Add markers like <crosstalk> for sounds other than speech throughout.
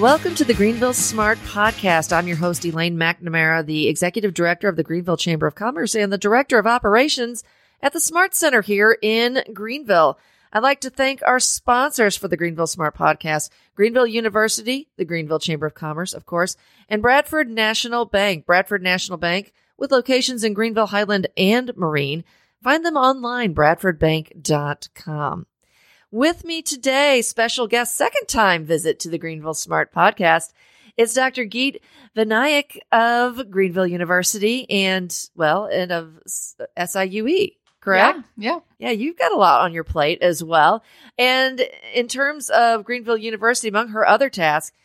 Welcome to the Greenville Smart Podcast. I'm your host, Elaine McNamara, the Executive Director of the Greenville Chamber of Commerce and the Director of Operations at the Smart Center here in Greenville. I'd like to thank our sponsors for the Greenville Smart Podcast Greenville University, the Greenville Chamber of Commerce, of course, and Bradford National Bank. Bradford National Bank, with locations in Greenville, Highland, and Marine. Find them online, bradfordbank.com. With me today, special guest, second time visit to the Greenville Smart Podcast. It's Dr. Geet Vanaik of Greenville University and, well, and of SIUE correct? Yeah, yeah. Yeah, you've got a lot on your plate as well. And in terms of Greenville University, among her other tasks,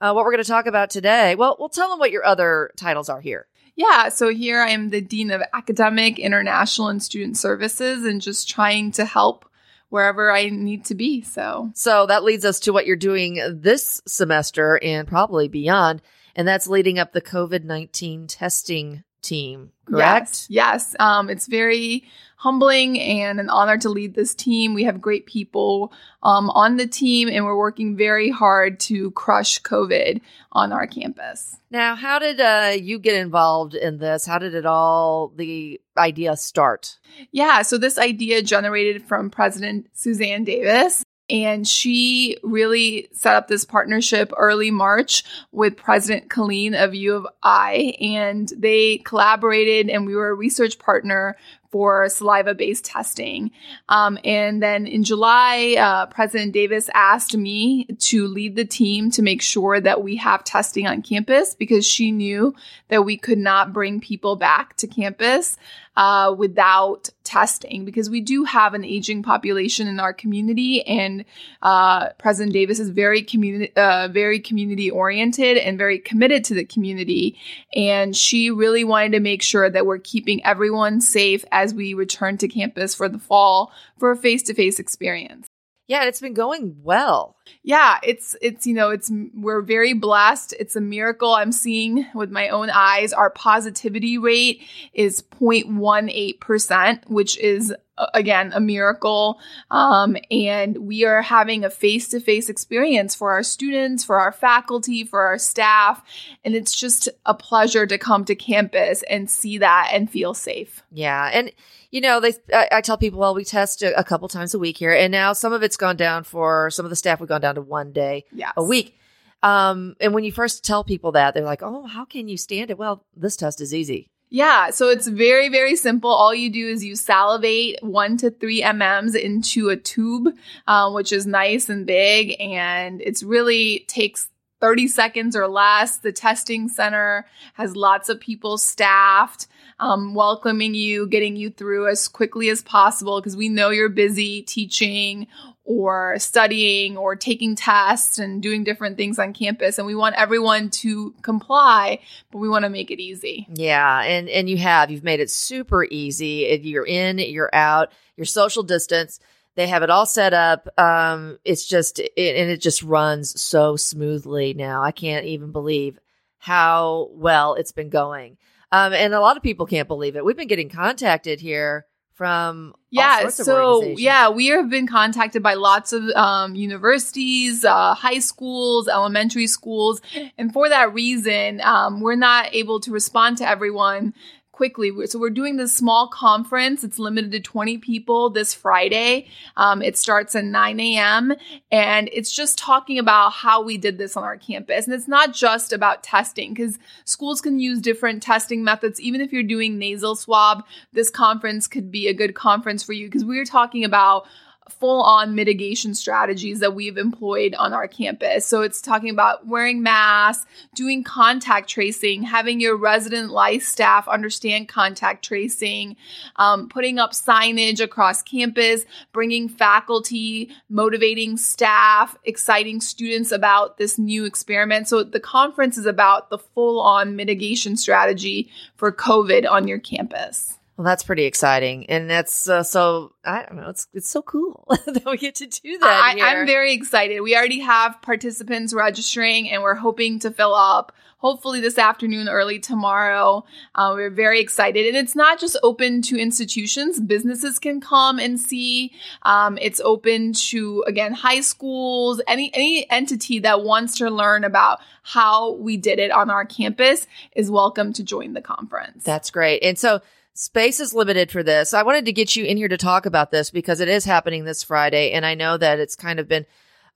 uh, what we're going to talk about today, well, we'll tell them what your other titles are here. Yeah, so here I am the Dean of Academic, International, and Student Services, and just trying to help wherever I need to be. So, so that leads us to what you're doing this semester and probably beyond, and that's leading up the COVID 19 testing team, correct? Yes. yes. Um, it's very humbling and an honor to lead this team. We have great people um, on the team, and we're working very hard to crush COVID on our campus. Now, how did uh, you get involved in this? How did it all, the idea start? Yeah, so this idea generated from President Suzanne Davis. And she really set up this partnership early March with President Killeen of U of I. And they collaborated, and we were a research partner for saliva based testing. Um, and then in July, uh, President Davis asked me to lead the team to make sure that we have testing on campus because she knew that we could not bring people back to campus uh, without testing because we do have an aging population in our community and uh, president davis is very community uh, very community oriented and very committed to the community and she really wanted to make sure that we're keeping everyone safe as we return to campus for the fall for a face-to-face experience yeah, and it's been going well. Yeah, it's it's you know, it's we're very blessed. It's a miracle I'm seeing with my own eyes. Our positivity rate is 0.18%, which is again a miracle um, and we are having a face-to-face experience for our students for our faculty for our staff and it's just a pleasure to come to campus and see that and feel safe yeah and you know they I, I tell people well we test a, a, couple times a week here and now some of it's gone down for some of the staff we've gone down to one day yes. a week um, and when you first tell people that they're like oh how can you stand it well this test is easy yeah, so it's very, very simple. All you do is you salivate one to three mm's into a tube, um, which is nice and big, and it's really takes 30 seconds or less. The testing center has lots of people staffed, um, welcoming you, getting you through as quickly as possible because we know you're busy teaching or studying or taking tests and doing different things on campus and we want everyone to comply but we want to make it easy. Yeah and and you have. You've made it super easy. If you're in you're out. Your social distance they have it all set up. Um it's just it, and it just runs so smoothly now. I can't even believe how well it's been going. Um and a lot of people can't believe it. We've been getting contacted here from yeah so yeah we have been contacted by lots of um, universities uh, high schools elementary schools. And for that reason um, we're not able to respond to everyone quickly. So we're doing this small conference. It's limited to 20 people this Friday. Um, it starts at 9 a.m. and it's just talking about how we did this on our campus. And it's not just about testing because schools can use different testing methods. Even if you're doing nasal swab, this conference could be a good conference for you because we're talking about full on mitigation strategies that we've employed on our campus. So it's talking about wearing masks, doing contact tracing, having your resident life staff understand contact tracing, um, putting up signage across campus, bringing faculty, motivating staff, exciting students about this new experiment. So the conference is about the full on mitigation strategy for COVID on your campus. Well, that's pretty exciting, and that's uh, so I don't know. It's it's so cool <laughs> that we get to do that. I, am very excited. We already have participants registering, and we're hoping to fill up. Hopefully this afternoon, early tomorrow. Uh, we're very excited, and it's not just open to institutions. Businesses can come and see. Um, it's open to again high schools, any any entity that wants to learn about how we did it on our campus is welcome to join the conference. That's great, and so Space is limited for this. I wanted to get you in here to talk about this because it is happening this Friday. And I know that it's kind of been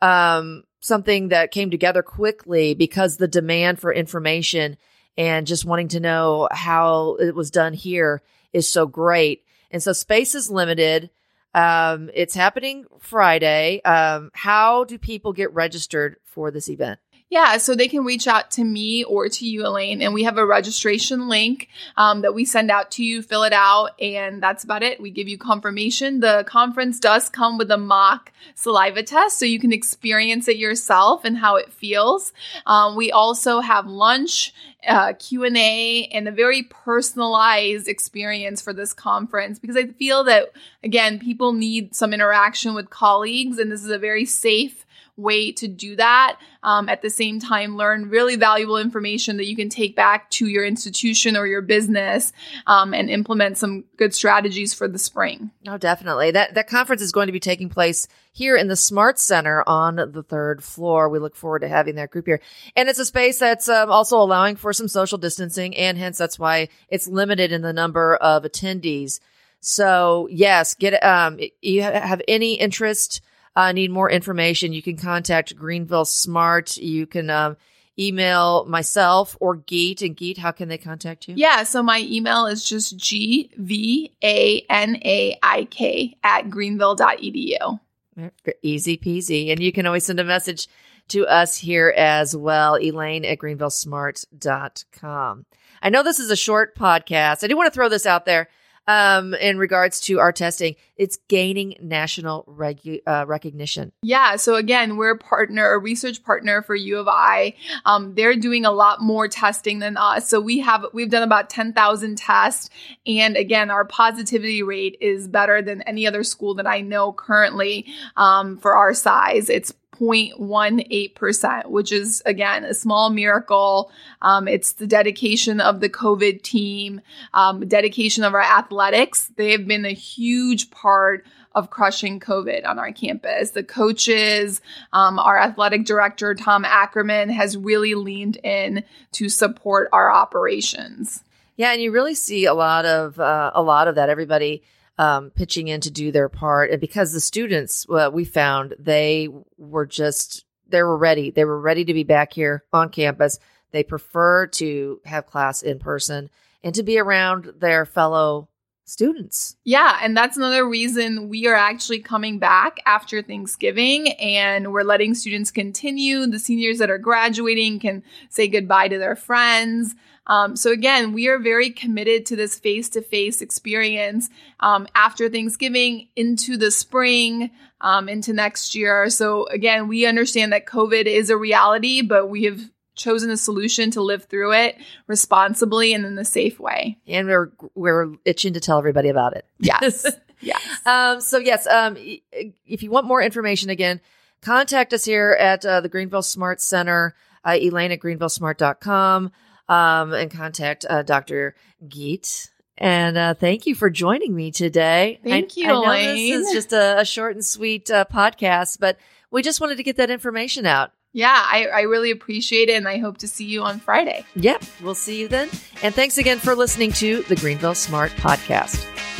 um, something that came together quickly because the demand for information and just wanting to know how it was done here is so great. And so space is limited. Um, it's happening Friday. Um, how do people get registered for this event? Yeah, so they can reach out to me or to you, Elaine, and we have a registration link um, that we send out to you. Fill it out, and that's about it. We give you confirmation. The conference does come with a mock saliva test, so you can experience it yourself and how it feels. Um, we also have lunch uh, q&a and a very personalized experience for this conference because i feel that again people need some interaction with colleagues and this is a very safe way to do that. Um, at the same time, learn really valuable information that you can take back to your institution or your business um, and implement some good strategies for the spring. Oh, definitely. That that conference is going to be taking place here in the Smart Center on the third floor. We look forward to having that group here, and it's a space that's um, also allowing for some social distancing, and hence that's why it's limited in the number of attendees. So yes, get um, you have any interest uh, need more information, you can contact Greenville Smart. You can um, email myself or Geet. And Geet, how can they contact you? Yeah, so my email is just G V A N A I K at greenville.edu. Easy peasy. And you can always send a message to us here as well, Elaine at greenvillesmart.com. I know this is a short podcast. I do want to throw this out there um, in regards to our testing. It's gaining national regu- uh, recognition. Yeah. So again, we're a partner, a research partner for U of I. Um, they're doing a lot more testing than us. So we have we've done about ten thousand tests, and again, our positivity rate is better than any other school that I know currently um, for our size. It's 0.18%, which is again a small miracle. Um, it's the dedication of the COVID team, um, dedication of our athletics. They have been a huge part of crushing COVID on our campus. The coaches, um, our athletic director, Tom Ackerman, has really leaned in to support our operations. Yeah, and you really see a lot of uh, a lot of that. Everybody um, pitching in to do their part. And because the students, we found they were just, they were ready. They were ready to be back here on campus. They prefer to have class in person and to be around their fellow students. Yeah, and that's another reason we are actually coming back after Thanksgiving and we're letting students continue. The seniors that are graduating can say goodbye to their friends. Um, so again, we are very committed to this face-to-face experience um, after Thanksgiving into the spring, um, into next year. So again, we understand that COVID is a reality, but we have chosen a solution to live through it responsibly and in a safe way. And we're we're itching to tell everybody about it. Yes. <laughs> yes. Um, so yes, um, if you want more information again, contact us here at uh, the Greenville Smart Center, uh, Elaine at greenvillesmart.com um, and contact uh, Dr. Geet. And uh, thank you for joining me today. Thank I, you, I know Elaine. this is just a, a short and sweet uh, podcast, but we just wanted to get that information out. Yeah, I, I really appreciate it, and I hope to see you on Friday. Yep, we'll see you then. And thanks again for listening to the Greenville Smart Podcast.